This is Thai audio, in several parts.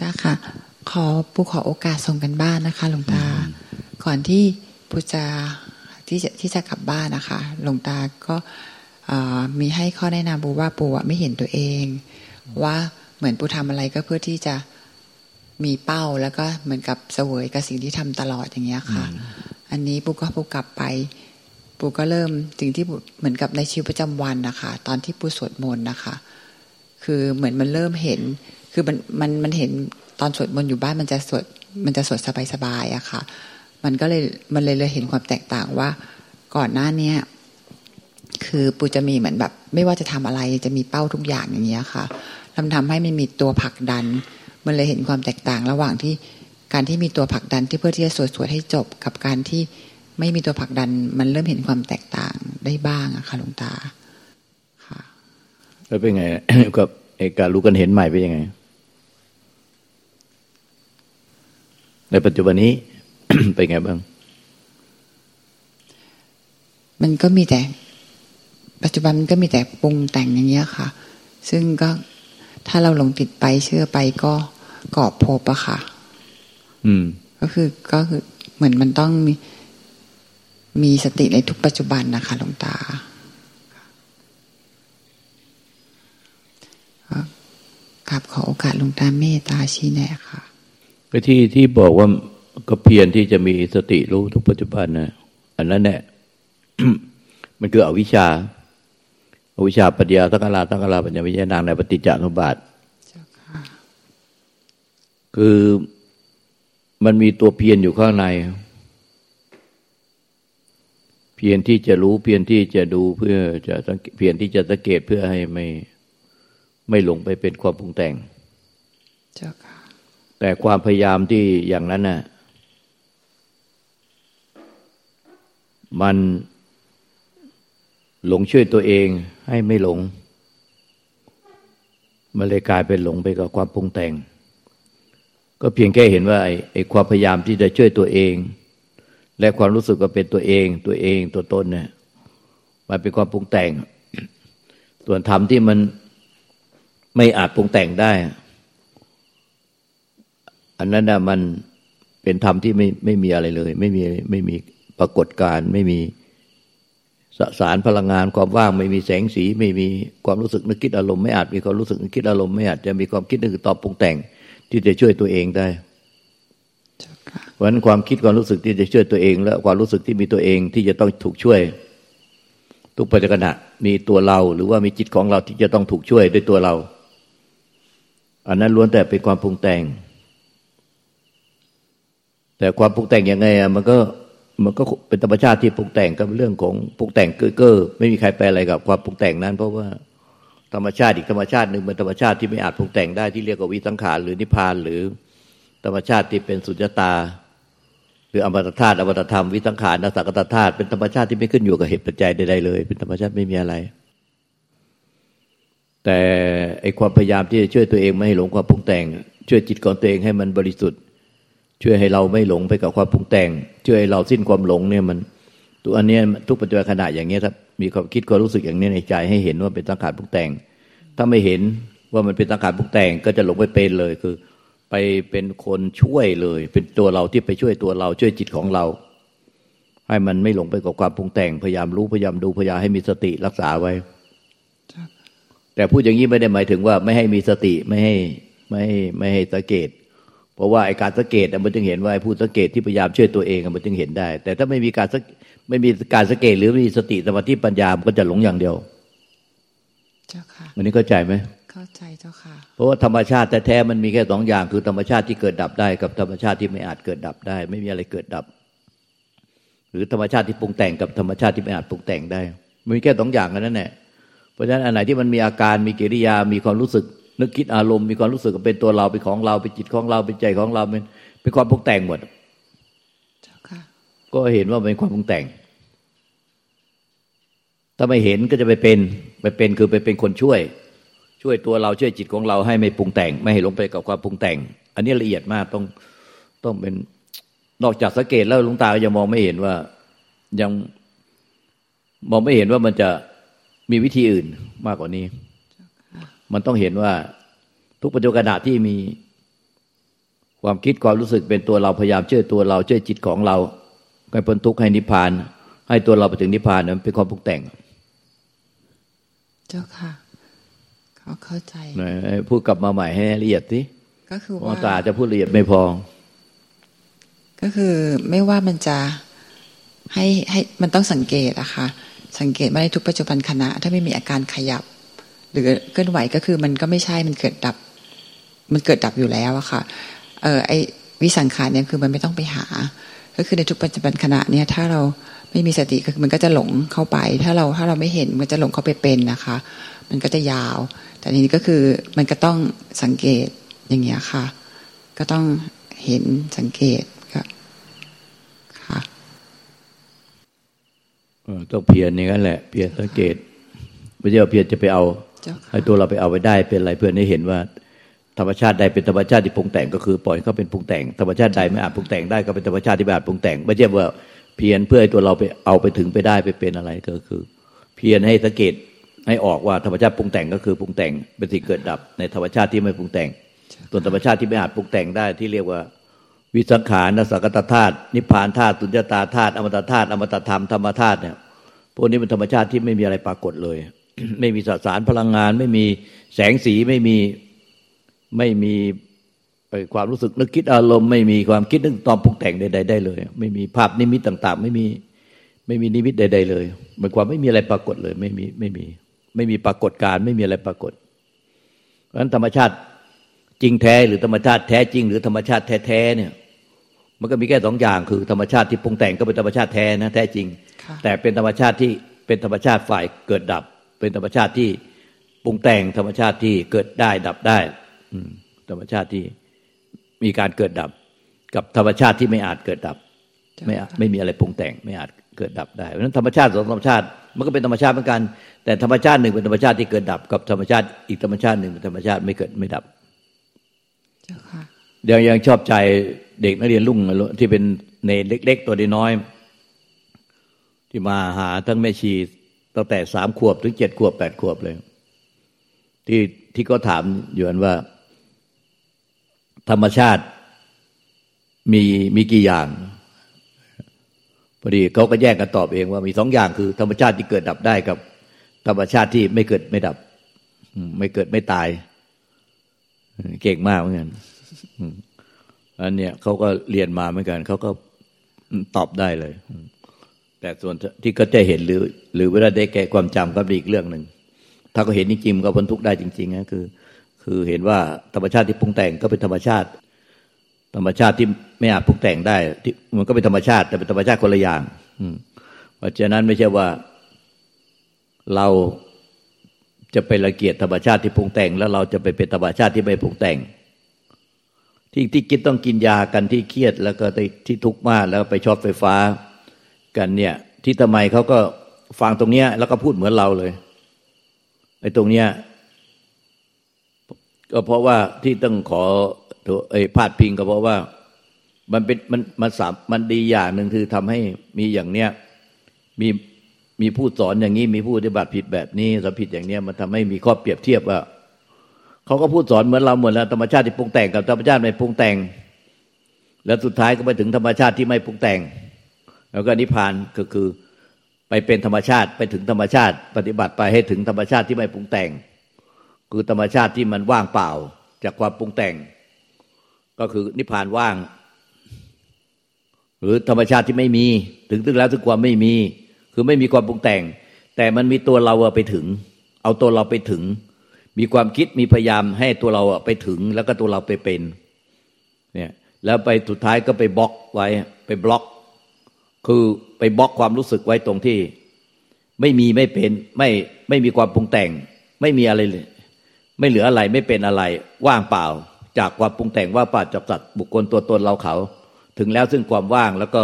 หลวงตาค่ะ ขอปูขอโอกาสส่งกันบ้านนะคะ หลวงตา ก่อนที่ปูจะที่จะที่จะกลับบ้านนะคะ หลวงตาก็มีให้ข้อแนะนำปูว่าปูไม่เห็นตัวเอง ว่าเหมือนปูทำอะไรก็เพื่อที่จะมีเป้าแล้วก็เหมือนกับเสวยกับสิ่งที่ทำตลอดอย่างเงี้ยค่ะ อันนี้ปูก็ปูกลับไปปูก็เริ่มสิ่งที่เหมือนกับในชีวิตประจำวันนะคะ ตอนที่ปูสวดมนต์นะคะ คือเหมือนมันเริ่มเห็น คือมันมันมันเห็นตอนสวดมนต์อยู่บ้านมันจะสวดมันจะสวดสบายๆอะค่ะ มันก็เลยมันเลยเลยเห็นความแตกต่างว่า ก่อนหน้าเนี้ยคือปูจะมีเหมือนแบบ ไม่ว่าจะทำอะไรจะมีเป้าทุกอย่างอย่างเงี้ยค่ะทำทำให้ไม่มีตัวผลักดัน มันเลยเห็นความแตกต่างระหว่างที่การที่มีตัวผลักดันที่เพื่อที่จะสวดสวดให้จบ กับการที่ไม่มีตัวผลักดัน มันเริ่มเห็นความแตกต่างได้บ้างอะค่ะหลวงตาค่ะ แล้วเป็นไงกับเอการรู้กันเห็นใหม่เป็นยังไง ในปัจจุบันนี้ เป็นไงบ้าง มันก็มีแต่ ปัจจุบันมันก็มีแต่ปรุงแต่งอย่างเงี้ยค่ะ ซึ่งก็ถ้าเราหลงติดไปเชื่อไปก็กอบพบอะค่ะ อืม ก็คือก็คือเหมือนมันต้องมีมีสติในทุกปัจจุบันนะคะหลวงตากลับขอโอกาสหลวงตาเมตตาชี้แนะค่ะ ก็ที่ที่บอกว่าก็เพียรที่จะมีสติรู้ทุกปัจจุบันนะอันนั้นเนี่ยมันคืออวิชชาวิชาปัญญาตั้งกลาตั้งกลาปัญญาวิญญาณางในปฏิจจสมบัติคือมันมีตัวเพียรอยู่ข้างใน เพียรที่จะรู้เพียรที่จะดูเพื่อจะเพียรที่จะสังเกตเพื่อให้ไม่ไม่หลงไปเป็นความปรุงแต่ง แต่ความพยายามที่อย่างนั้นน่ะมันหลงช่วยตัวเองให้ไม่หลง มันเลยกลายเป็นหลงไปกับความปรุงแต่ง ก็เพียงแค่เห็นว่าไอ้ความพยายามที่จะช่วยตัวเอง และความรู้สึกว่าเป็นตัวเอง ตัวเองตัวตนเนี่ยมันเป็นความปรุงแต่ง ส่วนธรรมที่มันไม่อาจปรุงแต่งได้ อันนั้นนะมันเป็นธรรมที่ไม่ไม่มีอะไรเลย ไม่มีไม่มีปรากฏการไม่มีสสารพลังงานความว่างไม่มีแสงสี ไม่มีความรู้สึกนึกคิดอารมณ์ไม่อาจมีความรู้สึกนึกคิดอารมณ์ไม่อาจจะมีความคิดนึกตอบปรุงแต่ง ที่จะช่วยตัวเองได้เพราะฉะนั้นความคิดความรู้สึกที่จะช่วยตัวเอง และความรู้สึกที่มีตัวเองที่จะต้องถูกช่วย ทุกปัจจุบันมีตัวเรา หรือว่ามีจิตของเราที่จะต้องถูกช่วยด้วยตัวเรา อันนั้นล้วนแต่เป็นความปรุงแต่ง แต่ความปรุงแต่งยังไงอะมันก็มันก็เป็นธรรมชาติที่ปรุงแต่งก็เป็นเรื่องของปรุงแต่งเก้อเก้อไม่มีใครแปลอะไรกับความปรุงแต่งนั้น เพราะว่าธรรมชาติอีกธรรมชาติหนึ่งเป็นธรรมชาติที่ไม่อาจปรุงแต่งได้ที่เรียกว่าวิสังขารหรือนิพพานหรือ ธรรมชาติที่เป็นสุญญตา หรืออมตะธาตุอมตะธรรมวิสังขารนสักตธาตุเป็นธรรมชาติที่ไม่ขึ้นอยู่กับเหตุปัจจัยใดๆเลย เป็นธรรมชาติไม่มีอะไร แต่ไอความพยายามที่จะช่วยตัวเองไม่ให้หลงความปรุงแต่ง ช่วยจิตของตัวเองให้มันบริสุทธิ์ ช่วยให้เราไม่หลงไปกับความปรุงแต่ง ช่วยให้เราสิ้นความหลงเนี่ยมันตัวอันนี้ทุกปัจจุบันขณะอย่างเงี้ยถ้ามีความคิดความรู้สึกอย่างนี้ในใจให้เห็นว่าเป็นสังขารปรุงแต่ง ถ้าไม่เห็นว่ามันเป็นสังขารปรุงแต่งก็จะหลงไปเป็นเลยคือ ไปเป็นคนช่วยเลย เป็นตัวเราที่ไปช่วยตัวเราช่วยจิตของเรา ให้มันไม่หลงไปกับความปรุงแต่งพยายามรู้พยายามดูพยายามให้มีสติรักษาไว้ แต่พูดอย่างนี้ไม่ได้หมายถึงว่าไม่ให้มีสติไม่ให้ไม่ให้ไม่ให้สังเกต เพราะว่าไอการสังเกตมันจึงเห็นว่าผู้สังเกตที่พยายามช่วยตัวเองมันจึงเห็นได้ แต่ถ้าไม่มีการไม่มีการสังเกตหรือไม่มีสติสมาธิปัญญามันก็จะหลงอย่างเดียว เจ้าค่ะวันนี้เข้าใจไหมเข้าใจเจ้าค่ะ เพราะว่าธรรมชาติแท้ๆมันมีแค่สองอย่าง คือธรรมชาติที่เกิดดับได้กับธรรมชาติที่ไม่อาจเกิดดับได้ ไม่มีอะไรเกิดดับ หรือธรรมชาติที่ปรุงแต่งกับธรรมชาติที่ไม่อาจปรุงแต่งได้มันมีแค่สองอย่างนั้นแหละเพราะฉะนั้นอันไหนที่มันมีอาการมีกิริยามีความรู้สึก นึกคิดอารมณ์มีความรู้สึกเป็นตัวเราเป็นของเราเป็นจิตของเราเป็นใจของเราเป็นเป็นความปรุงแต่งหมดก็เห็นว่าเป็นความปรุงแต่ง ถ้าไม่เห็นก็จะไปเป็น ไปเป็นคือไปเป็นคนช่วย ช่วยตัวเราช่วยจิตของเราให้ไม่ปรุงแต่ง ไม่ให้ลงไปกับความปรุงแต่ง อันนี้ละเอียดมากต้องต้องเป็นนอกจากสังเกตแล้วลุงตาก็ยังมองไม่เห็นว่ายังมองไม่เห็นว่ามันจะมีวิธีอื่นมากกว่านี้ มันต้องเห็นว่าทุกปัจจุบันที่มีความคิดความรู้สึกเป็นตัวเราพยายามช่วยตัวเราช่วยจิตของเราให้พ้นทุกข์ให้นิพพาน ให้ตัวเราไปถึงนิพพานนั้นเป็นความปรุงแต่ง เจ้าค่ะเขาเข้าใจพูดกลับมาใหม่ให้ละเอียดสิก็คือว่าตาจะพูดละเอียดไม่พอ ก็คือไม่ว่ามันจะให้ให้มันต้องสังเกตอะค่ะสังเกตว่าในทุกปัจจุบันขณะ ถ้าไม่มีอาการขยับ หรือเคลื่อนไหวก็คือมันก็ไม่ใช่มันเกิดดับ มันเกิดดับอยู่แล้วอะค่ะ เออไอวิสังขารเนี่ยคือมันไม่ต้องไปหา ก็คือในทุกปัจจุบันขณะเนี่ยถ้าเราไม่มีสติมันก็จะหลงเข้าไป ถ้าเราถ้าเราไม่เห็นมันจะหลงเข้าไปเป็นนะคะ มันก็จะยาว แต่ทีนี้ก็คือมันก็ต้องสังเกตอย่างเงี้ยค่ะ ก็ต้องเห็นสังเกตก็ค่ะต้องเพียรนี่กันแหละ เพียรสังเกตไม่ใช่เพียรจะไปเอา ให้ตัวเราไปเอาไว้ได้เป็นอะไรเพื่อนให้เห็นว่า ธรรมชาติใดเป็นธรรมชาติที่ปรุงแต่งก็คือปล่อยเขาเป็นปรุงแต่งธรรมชาติใดไม่อาจปรุงแต่งได้ก็เป็นธรรมชาติที่ไม่อาจปรุงแต่งไม่ใช่ว่าเพียรเพื่อให้ตัวเราไปเอาไปถึงไปได้ไปเป็นอะไรก็คือ เพียรให้สังเกตให้ออกว่าธรรมชาติปรุงแต่งก็คือปรุงแต่งเป็นสิ่งเกิดดับในธรรมชาติที่ไม่ปรุงแต่งส่วนธรรมชาติที่ไม่อาจปรุงแต่งได้ที่เรียกว่าวิสังขารนสักตธาตุนิพพานธาตุตุญญตาธาตุอมตะธาตุอมตะธรรมธรรมธาตุเนี่ยพวกนี้เป็นธรรมชาติที่ไม่มีอะไรปรากฏเลย ไม่มีสสารพลังงาน ไม่มีแสงสีไม่มีไม่มีความรู้สึกนึกคิดอารมณ์ไม่มีความคิดนึกตอมปรุงแต่งใด ๆ ได้เลย ไม่มีภาพนิมิตต่าง ๆ ไม่มีไม่มีนิมิตใด ๆ เลยหมายความไม่มีอะไรปรากฏเลย ไม่มีไม่มี ไม่มีปรากฏการไม่มีอะไรปรากฏ เพราะฉะนั้นธรรมชาติจริงแท้หรือธรรมชาติแท้จริง หรือธรรมชาติแท้ๆเนี่ย มันก็มีแค่สองอย่างคือ ธรรมชาติที่ปรุงแต่งก็เป็นธรรมชาติแท้นะแท้จริง แต่เป็นธรรมชาติที่เป็นธรรมชาติฝ่ายเกิดดับ เป็นธรรมชาติที่ปรุงแต่งธรรมชาติที่เกิดได้ดับได้อืธรรมชาติที่มีการเกิดดับ กับธรรมชาติที่ไม่อาจเกิดดับ ไม่ไม่มีอะไรปรุงแต่ง ไม่อาจเกิดดับได้เพราะนั้นธรรมชาติสองธรรมชาติมันก็เป็นธรรมชาติเหมือนกัน แต่ธรรมชาติหนึ่งเป็นธรรมชาติที่เกิดดับ กับธรรมชาติอีกธรรมชาติหนึ่งเป็นธรรมชาติไม่เกิดไม่ดับเดี๋ยวยังชอบใจเด็กนักเรียนลุ่งที่เป็นในเล็ก ๆ ตัวน้อย ที่มาหาทั้งแม่ชี ตั้งแต่สามขวบถึงเจ็ดขวบแปดขวบเลย ที่ที่ก็ถามอยู่ว่า ธรรมชาติมีมีกี่อย่างพอดีเขาก็แยกกันตอบเองว่ามีสองอย่างคือ ธรรมชาติที่เกิดดับได้กับ ธรรมชาติที่ไม่เกิดไม่ดับไม่เกิดไม่ตาย เก่งมากเหมือนกันอันเนี้ยเขาก็เรียนมาเหมือนกันเขาก็ตอบได้เลย แต่ส่วนที่ก็จะเห็นหรือ หรือเวลาได้แก่ความจำก็เป็นอีกเรื่องหนึ่ง ถ้าก็เห็นจริงๆก็พ้นทุกได้จริงๆนะคือ คือเห็นว่าธรรมชาติที่ปรุงแต่งก็เป็นธรรมชาติ ธรรมชาติที่ไม่อาจปรุงแต่งได้ ที่มันก็เป็นธรรมชาติ แต่เป็นธรรมชาติคนละอย่าง อืเพราะฉะนั้นไม่ใช่ว่าเราจะไปละเกียดธรรมชาติที่ปรุงแต่ง แล้วเราจะไปเป็นธรรมชาติที่ไม่ปรุงแต่ง ที่ที่กินต้องกินยากันที่เครียดแล้วก็ที่ทุกข์มากแล้วไปช็อตไฟฟ้า กันเนี่ย ที่ทำไมเขาก็ฟังตรงเนี้ย แล้วก็พูดเหมือนเราเลยไอ้ตรงเนี้ยก็เพราะว่าที่ต้องขอไอ้พาดพิงก็เพราะว่า มันเป็นมันมันสามมันดีอย่างหนึ่งคือทำให้มีอย่างเนี้ยมีมีผู้สอนอย่างนี้มีผู้ปฏิบัติผิดแบบนี้สผิดอย่างเนี้ยมันทำให้มีข้อเปรียบเทียบว่าเขาก็พูดสอนเหมือนเราเหมือนแล้วธรรมชาติที่ปรุงแต่งกับธรรมชาติไม่ปรุงแต่ง แล้วสุดท้ายก็ไปถึงธรรมชาติที่ไม่ปรุงแต่ง แล้วก็นิพพานก็คือไปเป็นธรรมชาติไปถึงธรรมชาติ ปฏิบัติไปให้ถึงธรรมชาติที่ไม่ปรุงแต่ง คือธรรมชาติที่มันว่างเปล่าจากความปรุงแต่ง ก็คือนิพพานว่าง หรือธรรมชาติที่ไม่มี ถึงถึงแล้วถึงความไม่มี คือไม่มีความปรุงแต่ง แต่มันมีตัวเราไปถึง เอาตัวเราไปถึง มีความคิดมีพยายามให้ตัวเราไปถึง แล้วก็ตัวเราไปเป็นเนี่ยแล้วไปสุดท้ายก็ไปบล็อกไว้ไปบล็อก คือไปบล็อกความรู้สึกไว้ตรงที่ ไม่มีไม่เป็นไม่ไม่มีความปรุงแต่ง ไม่มีอะไรเลย ไม่เหลืออะไรไม่เป็นอะไร ว่างเปล่า จากความปรุงแต่งว่าป่าจับสัตว์บุคคลตัวตนเราเขา ถึงแล้วซึ่งความว่างแล้วก็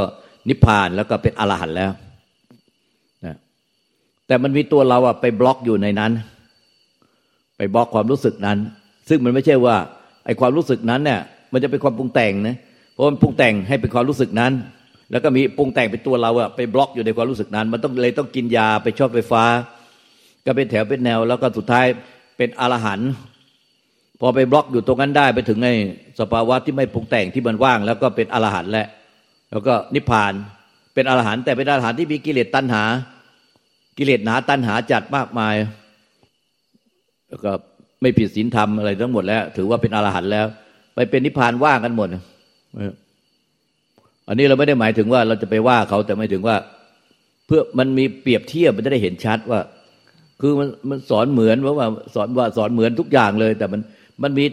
นิพพานแล้วก็เป็นอรหันต์แล้วนะแต่มันมีตัวเราอะไปบล็อกอยู่ในนั้น ไปบล็อกความรู้สึกนั้น ซึ่งมันไม่ใช่ว่าไอ้ความรู้สึกนั้นเนี่ยมันจะเป็นความปรุงแต่งนะเพราะมันปรุงแต่งให้เป็นความรู้สึกนั้น แล้วก็มีปรุงแต่งเป็นตัวเราอะไปบล็อกอยู่ในความรู้สึกนั้น มันต้องเลยต้องกินยาไปชอบไฟฟ้า ก็เป็นแถวเป็นแนว แล้วก็สุดท้ายเป็นอรหันต์พอไปบล็อกอยู่ตรงนั้นได้ไปถึงในสภาวะที่ไม่ปรุงแต่งที่มันว่าง แล้วก็เป็นอรหันต์แล้วแล้วก็นิพพานเป็นอรหันต์แต่เป็นอรหันต์ที่มีกิเลสตัณหา กิเลสหนาตัณหาจัดมากมาย แล้วก็ไม่ผิดศีลธรรมอะไรทั้งหมดแล้ว ถือว่าเป็นอรหันต์แล้ว ไปเป็นนิพพานว่างกันหมด อันนี้เราไม่ได้หมายถึงว่าเราจะไปว่าเขาแต่ไม่ถึงว่า เพื่อมันมีเปรียบเทียบมันจะได้เห็นชัดว่า คือมันมันสอนเหมือนเพราะว่าสอนว่าสอนเหมือนทุกอย่างเลย แต่มันมันมี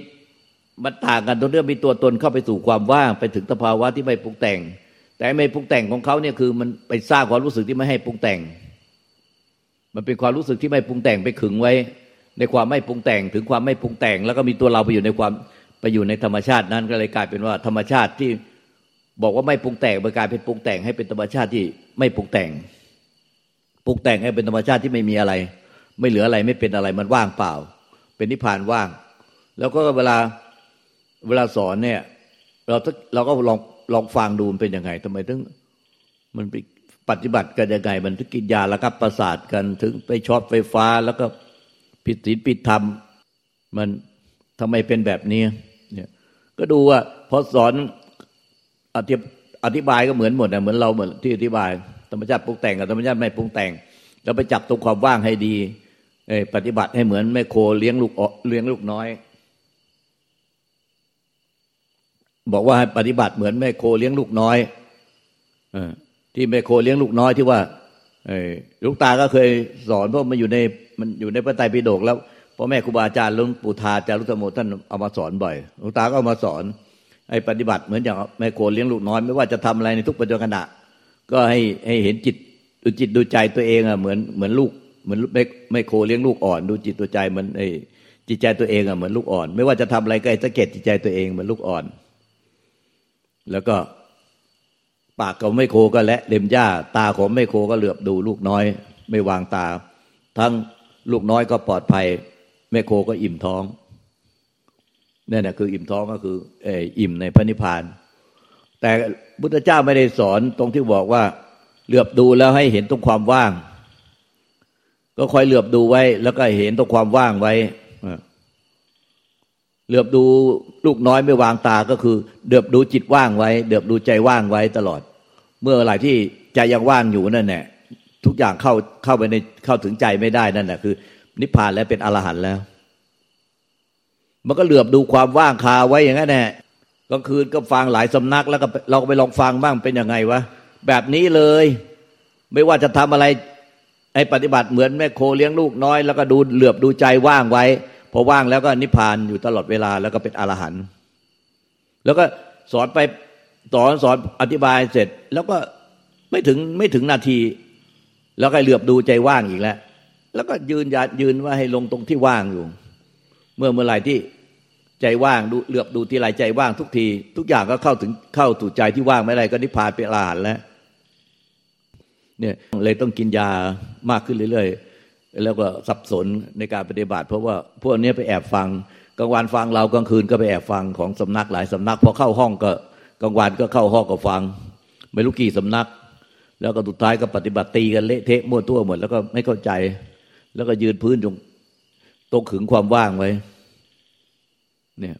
มันต่างกันตรงเรื่องมีตัวตนเข้าไปสู่ความว่างไปถึงสภาวะที่ไม่ปรุงแต่ง แต่ไม่ปรุงแต่งของเขาเนี่ยคือ มันไปสร้างความรู้สึกที่ไม่ให้ปรุงแต่ง มันเป็นความรู้สึกที่ไม่ปรุงแต่งไปขึงไว้ ในความไม่ปรุงแต่งถึงความไม่ปรุงแต่ง แล้วก็มีตัวเราไปอยู่ในความไปอยู่ในธรรมชาตินั้นก็เลยกลายเป็นว่าธรรมชาติที่ บอกว่าไม่ปรุงแต่งไปกลายเป็นปรุงแต่งให้เป็นธรรมชาติที่ไม่ปรุงแต่ง ปรุงแต่งให้เป็นธรรมชาติที่ไม่มีอะไร ไม่เหลืออะไรไม่เป็นอะไรมันว่างเปล่า เป็นนิพพานว่าง แล้วก็เวลาเวลาสอนเนี่ย เราเราก็ลองลองฟังดูมันเป็นยังไงทำไมถึงมันไปปฏิบัติกันยังไงมันถึงกินยาแล้วก็ประสาทกันถึงไปช็อตไฟฟ้าแล้วก็ผิดศีลผิดธรรม มันทำไมเป็นแบบนี้เนี่ย ก็ดูว่าพอสอน อธิอธิบายก็เหมือนหมดนะเหมือนเราเหมือนที่อธิบาย ธรรมชาติปรุงแต่งกับธรรมชาติไม่ปรุงแต่ง แล้วไปจับตรงความว่างให้ดีปฏิบัติให้เหมือนแม่โคเลี้ยงลูกเลี้ยงลูกน้อย บอกว่าให้ปฏิบัติเหมือนแม่โคเลี้ยงลูกน้อยอที่แม่โคเลี้ยงลูกน้อยที่ว่าลูกตาก็เคยสอนเพราะมันอยู่ในมันอยู่ในพระไตรปิฎกแล้วพ่อแม่ครูบาอาจารย์หลุงปู่ทาจารุตโมท่านเอามาสอนบ่อยลูกตาก็เอามาสอน ไอ้ปฏิบัติเหมือนอย่างแม่โคเลี้ยงลูกน้อย ไม่ว่าจะทำอะไรในทุกปัจจุบันก็ให้ให้เห็นจิตดูจิตดูใจตัวเองอะเหมือนเหมือนลูกเหมือนไม่ไม่โคเลี้ยงลูกอ่อน ดูจิตตัวใจเหมือนไอ้จิตใจตัวเองอะเหมือนลูกอ่อน ไม่ว่าจะทำอะไรก็ให้สังเกตจิตใจตัวเองเหมือนลูกอ่อน แล้วก็ปากของไม่โคก็และเล็มหญ้า ตาของไม่โคก็เหลือบดูลูกน้อย ไม่วางตา ทั้งลูกน้อยก็ปลอดภัยแม่โคก็อิ่มท้อง นั่นแหะคืออิ่มท้องก็คืออิ่มในพระนิพพาน แต่พุทธเจ้าไม่ได้สอนตรงที่บอกว่า เหลือบดูแล้วให้เห็นตรงความว่าง ก็คอยเหลือบดูไว้ แล้วก็เห็นตรงความว่างไว้เหลือบดูลูกน้อยไม่วางตาก็คือเดือบดูจิตว่างไว้ เดือบดูใจว่างไว้ตลอด เมื่อไหร่ที่ใจยังว่างอยู่นั่นแหละทุกอย่างเข้าเข้าไปในเข้าถึงใจไม่ได้นั่นแหละคือ นิพพานแล้วเป็นอรหันต์แล้ว มันก็เหลือบดูความว่างคาไว้อย่างนั้นแหละกลางคืนก็ฟังหลายสำนักแล้วก็เราก็ไปลองฟังบ้างเป็นยังไงวะแบบนี้เลย ไม่ว่าจะทำอะไรให้ปฏิบัติเหมือนแม่โคเลี้ยงลูกน้อย แล้วก็ดูเหลือบดูใจว่างไว้พอว่างแล้วก็นิพพานอยู่ตลอดเวลาแล้วก็เป็นอรหันต์แล้วก็สอนไปสอนสอนอธิบายเสร็จ แล้วก็ไม่ถึงไม่ถึงนาที แล้วก็เหลือบดูใจว่างอีกแล้ว แล้วก็ยืนยันยืนว่าให้ลงตรงที่ว่างอยู่ เมื่อเมื่อไหร่ที่ ใจว่างดูเหลือบดูทีไรใจว่างทุกที ทุกอย่างก็เข้าถึงเข้าถูใจที่ว่างไม่ไรก็นิพพานเป็นลานแล้วเนี่ยเลยต้องกินยามากขึ้นเรื่อยๆ แล้วก็สับสนในการปฏิบัติ เพราะว่าพวกนี้ไปแอบฟังกลางวันฟังเรากลางคืนก็ไปแอบฟังของสำนักหลายสำนักพอเข้าห้องก็กลางวันก็เข้าห้องก็ฟัง ไม่รู้กี่สำนัก แล้วก็สุดท้ายก็ปฏิบัติตีกันเละเทะมั่วตัวหมดแล้วก็ไม่เข้าใจ แล้วก็ยืนพื้นตรงตรงขึงความว่างไว้ เนี่ย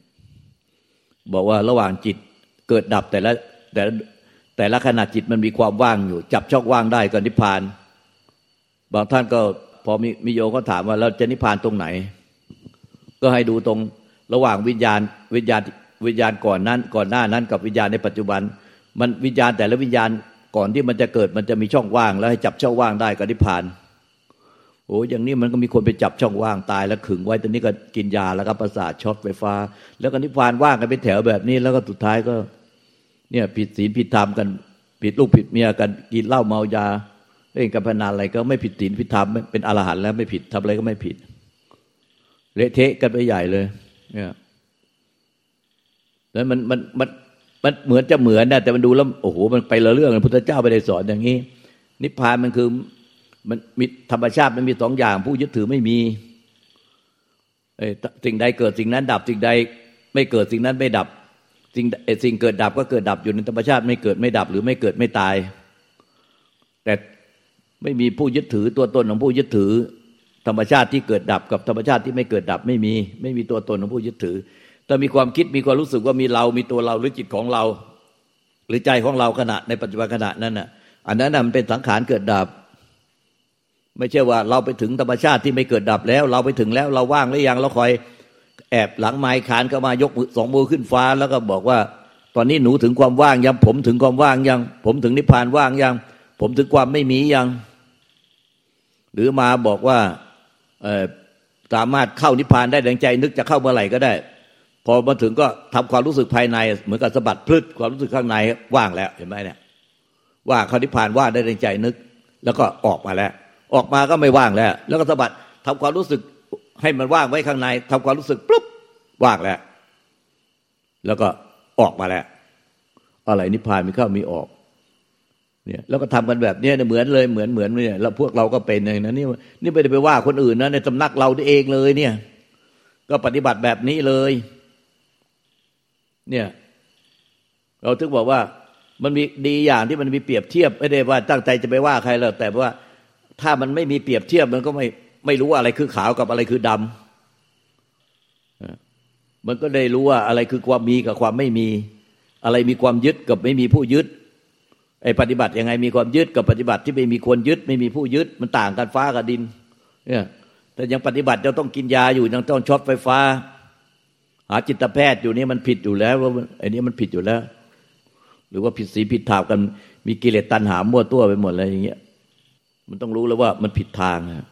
บอกว่าระหว่างจิตเกิดดับแต่ละแต่แต่ละขณะจิตมันมีความว่างอยู่ จับช่องว่างได้ก็นิพพาน บางท่านก็พอมีมีโยก็ถามว่าเราจะนิพพานตรงไหน ก็ให้ดูตรงระหว่างวิญญาณวิญญาณวิญญาณก่อนนั้น ก่อนหน้านั้น กับวิญญาณในปัจจุบัน มันวิญญาณแต่ละวิญญาณก่อนที่มันจะเกิดมันจะมีช่องว่าง แล้วให้จับช่องว่างได้ก็นิพพาน อ้อย่างนี้มันก็มีคนไปจับช่องว่างตายแล้วขึงไว้ตอนนี้ก็กินยาแล้วก็ประสาทช็อตไฟฟ้า แล้วก็นิพพานว่างกันเป็นแถวแบบนี้ แล้วก็สุดท้ายก็ เนี่ยผิดศีลผิดธรรมกัน ผิดลูกผิดเมียกันกินเหล้าเมายาเล่นการพนันอะไรก็ไม่ผิดศีลผิดธรรมเป็นอรหันต์แล้วไม่ผิดทำอะไรก็ไม่ผิดเละเทะกันไปใหญ่เลย เนี่ยแล้วมันมันมันมันเหมือนจะเหมือนนะแต่มันดูแล้วโอ้โหมันไปละเรื่องพระพุทธเจ้าไปได้สอนอย่างนี้ นิพพานมันคือ มันมีธรรมชาติมันมีสองอย่าง ผู้ยึดถือไม่มีสิ่งใดเกิดสิ่งนั้นดับสิ่งใด ไม่เกิดสิ่งนั้นไม่ดับ สิ่งสิ่งเกิดดับก็เกิดดับอยู่ในธรรมชาติไม่เกิดไม่ดับ หรือไม่เกิดไม่ตาย แต่ไม่มีผู้ยึดถือตัวตนของผู้ยึดถือ ธรรมชาติที่เกิดดับกับธรรมชาติที่ไม่เกิดดับไม่มี ไม่มีตัวตนของผู้ยึดถือแต่มีความคิดมีความรู้สึกว่ามีเรา มีตัวเราหรือจิตของเรา หรือใจของเราขณะในปัจจุบันขณะนั้นน่ะ อันนั้นมันเป็นสังขารเกิดดับ ไม่ใช่ว่าเราไปถึงธรรมชาติที่ไม่เกิดดับแล้ว เราไปถึงแล้วเราว่างหรือยังเราคอยแอบหลังไม้ขานเข้ามายกสองมือขึ้นฟ้า แล้วก็บอกว่า ตอนนี้หนูถึงความว่างยังผมถึงความว่างยัง ผมถึงนิพพานว่างยัง ผมถึงความไม่มียัง หรือมาบอกว่าสามารถเข้านิพพานได้ดังใจนึกจะเข้าเมื่อไหร่ก็ได้ พอมาถึงก็ทำความรู้สึกภายใน เหมือนกับสะบัดพลึดความรู้สึกข้างในว่างแล้วเห็นไหมเนี่ยว่าเข้านิพพานว่าได้ดังใจนึก แล้วก็ออกมาแล้ว ออกมาก็ไม่ว่างแล้ว แล้วก็สะบัดทำความรู้สึกให้มันว่างไว้ข้างในทำความรู้สึกปุ๊บว่างแล้ว แล้วก็ออกมาแล้ว อะไรนิพพานมีเข้ามีออกเนี่ยแล้วก็ทำกันแบบนี้เหมือนเลยเหมือนเหมือนเนี่ยแล้วพวกเราก็เป็นอย่างนั้นนี่นี่ไม่ได้ไปว่าคนอื่นนะในสำนักเราเองเลย เนี่ย ก็ปฏิบัติแบบนี้เลย เนี่ย เราถึงบอกว่ามันมีดีอย่างที่มันมีเปรียบเทียบไม่ได้ว่าตั้งใจจะไปว่าใครแล้วแต่ว่า ถ้ามันไม่มีเปรียบเทียบมันก็ไม่ไม่รู้ว่าอะไรคือขาวกับอะไรคือดำมันก็ได้รู้ว่าอะไรคือความมีกับความไม่มี อะไรมีความยึดกับไม่มีผู้ยึดไอ้ปฏิบัติยังไงมีความยึดกับปฏิบัติที่ไม่มีคนยึด ไม่มีผู้ยึด มันต่างกันฟ้ากับดิน เนี่ยแต่ยังปฏิบัติจะต้องกินยาอยู่ยังต้องช็อตไฟฟ้า หาจิตแพทย์อยู่นี่มันผิดอยู่แล้วว่าไอ้นี้มันผิดอยู่แล้ว หรือว่าผิดสีผิดถาวกันมีกิเลสตัณหามั่วตัวไปหมดเลยอย่างเงี้ย มันต้องรู้แล้วว่ามันผิดทางอะ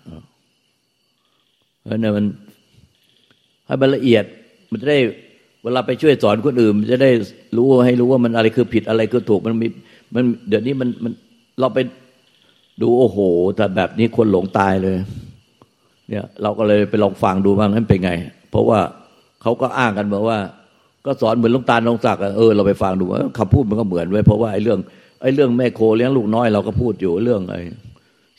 เพราะนั้นมันให้มันละเอียด มันจะได้เวลาไปช่วยสอนคนอื่นจะได้รู้ให้รู้ว่ามันอะไรคือผิดอะไรคือถูกมันมีมันเดี๋ยวนี้มันมันเราไปดูโอ้โห แต่แบบนี้คนหลงตายเลย เนี่ยเราก็เลยไปลองฟังดูว่างั้นเป็นไง เพราะว่าเขาก็อ้างกันบอกว่า ก็สอนเหมือนลุงตาลลงศักดิ์เออเราไปฟังดูว่าคำพูดมันก็เหมือนไว้เพราะว่าไอ้เรื่องไอ้เรื่องแม่โคเลี้ยงลูกน้อยเราก็พูดอยู่เรื่องไอ้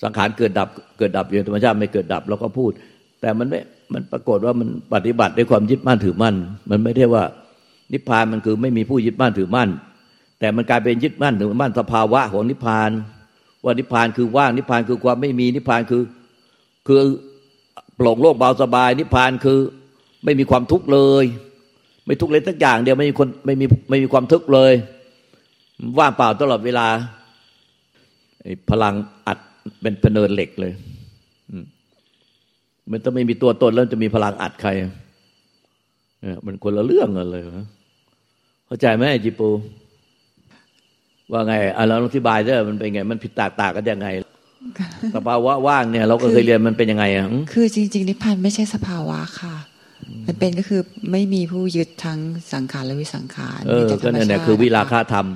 สังขารเกิดดับเกิดดับอยู่ธรรมชาติไม่เกิดดับเราก็พูด แต่มันไม่มันปรากฏว่ามันปฏิบัติด้วยความยึดมั่นถือมั่น มันไม่ได้ว่านิพพานมันคือไม่มีผู้ยึดมั่นถือมั่น แต่มันกลายเป็นยึดมั่นถึงมั่นสภาวะของนิพพาน ว่านิพพานคือว่างนิพพานคือความไม่มีนิพพานคือคือโปร่งโล่งเบาสบาย นิพพานคือไม่มีความทุกข์เลย ไม่ทุกข์เลยสักอย่าง เดียวไม่มีคนไม่มีไม่มีความทุกข์เลย ว่างเปล่าตลอดเวลาพลังอัด เป็นพเนินเหล็กเลยมันต้องไม่มีตัวตนแล้วจะมีพลังอัดใครมันคนละเรื่องกันเลยเข้าใจไหมจิปู ว่าไงอะเราอธิบายด้มันเป็นไง มันผิดตางต่ากันยังไงสภาวะว่างเนี่ย เราก็เคยเรียนมันเป็นยังไงอะคือจริง ๆ นิพพานไม่ใช่สภาวะค่ะ มันเป็นก็คือไม่มีผู้ยึดทั้งสังขารและวิสังขารเออก็นั่นแหละคือวิราคาธรรม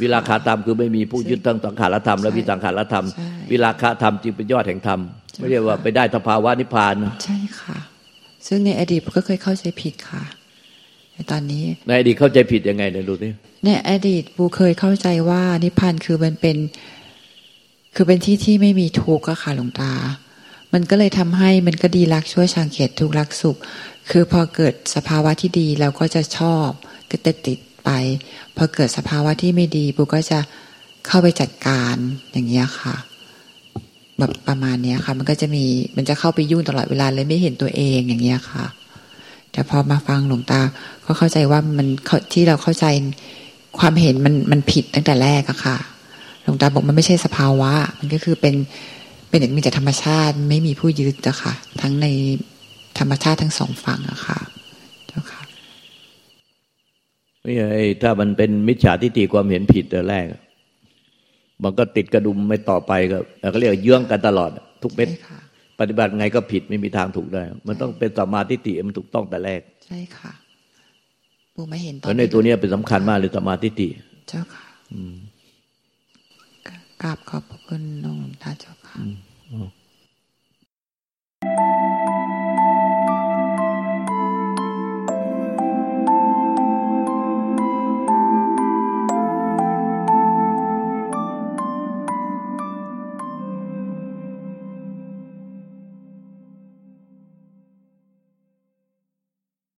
วิราคาธรรมคือไม่มีผู้ยึดทั้งสังขารธรรมและวิสังขารธรรม วิราคาธรรมจึงเป็นยอดแห่งธรรม ไม่ใช่ว่าไปได้สภาวะนิพพาน ใช่ค่ะ ซึ่งในอดีตก็เคยเข้าใจผิดค่ะตอนนี้ ในอดีตเข้าใจผิดยังไงเนี่ยดูสิในอดีตบูเคยเข้าใจว่านิพพานคือมันเป็น คือเป็นที่ที่ไม่มีทุกข์อะค่ะหลวงตา มันก็เลยทำให้มันก็ดีรักช่วยชังเขตทุกรักสุข คือพอเกิดสภาวะที่ดีเราก็จะชอบก็จะติดไป พอเกิดสภาวะที่ไม่ดีบูก็จะเข้าไปจัดการอย่างเงี้ยค่ะ แบบประมาณเนี้ยค่ะ มันก็จะมีมันจะเข้าไปยุ่งตลอดเวลาเลยไม่เห็นตัวเองอย่างเงี้ยค่ะ แต่พอมาฟังหลวงตา ก็เข้าใจว่ามันที่เราเข้าใจความเห็นมันมันผิดตั้งแต่แรกอะค่ะ หลวงตาบอกมันไม่ใช่สภาวะ มันก็คือเป็นเป็นมีแต่ธรรมชาติไม่มีผู้ยึดอะค่ะ ทั้งใน ธรรมชาติทั้งสองฝั่งอะค่ะเจ้าค่ะไม่ใช่ถ้ามันเป็นมิจฉาทิฏฐิความเห็นผิดแต่แรก มันก็ติดกระดุมไม่ต่อไปก็เขาเรียกเยื่องกันตลอด ทุกเม็ดปฏิบัติไงก็ผิดไม่มีทางถูกได้ มันต้องเป็นสัมมาทิฏฐิมันถูกต้องแต่แรก ใช่ค่ะปูไม่เห็นตอนในตัวนี้เป็นสำคัญมากเลยสัมมาทิฏฐิเจ้าค่ะกราบขอบพระคุณน้องตาเจ้าค่ะ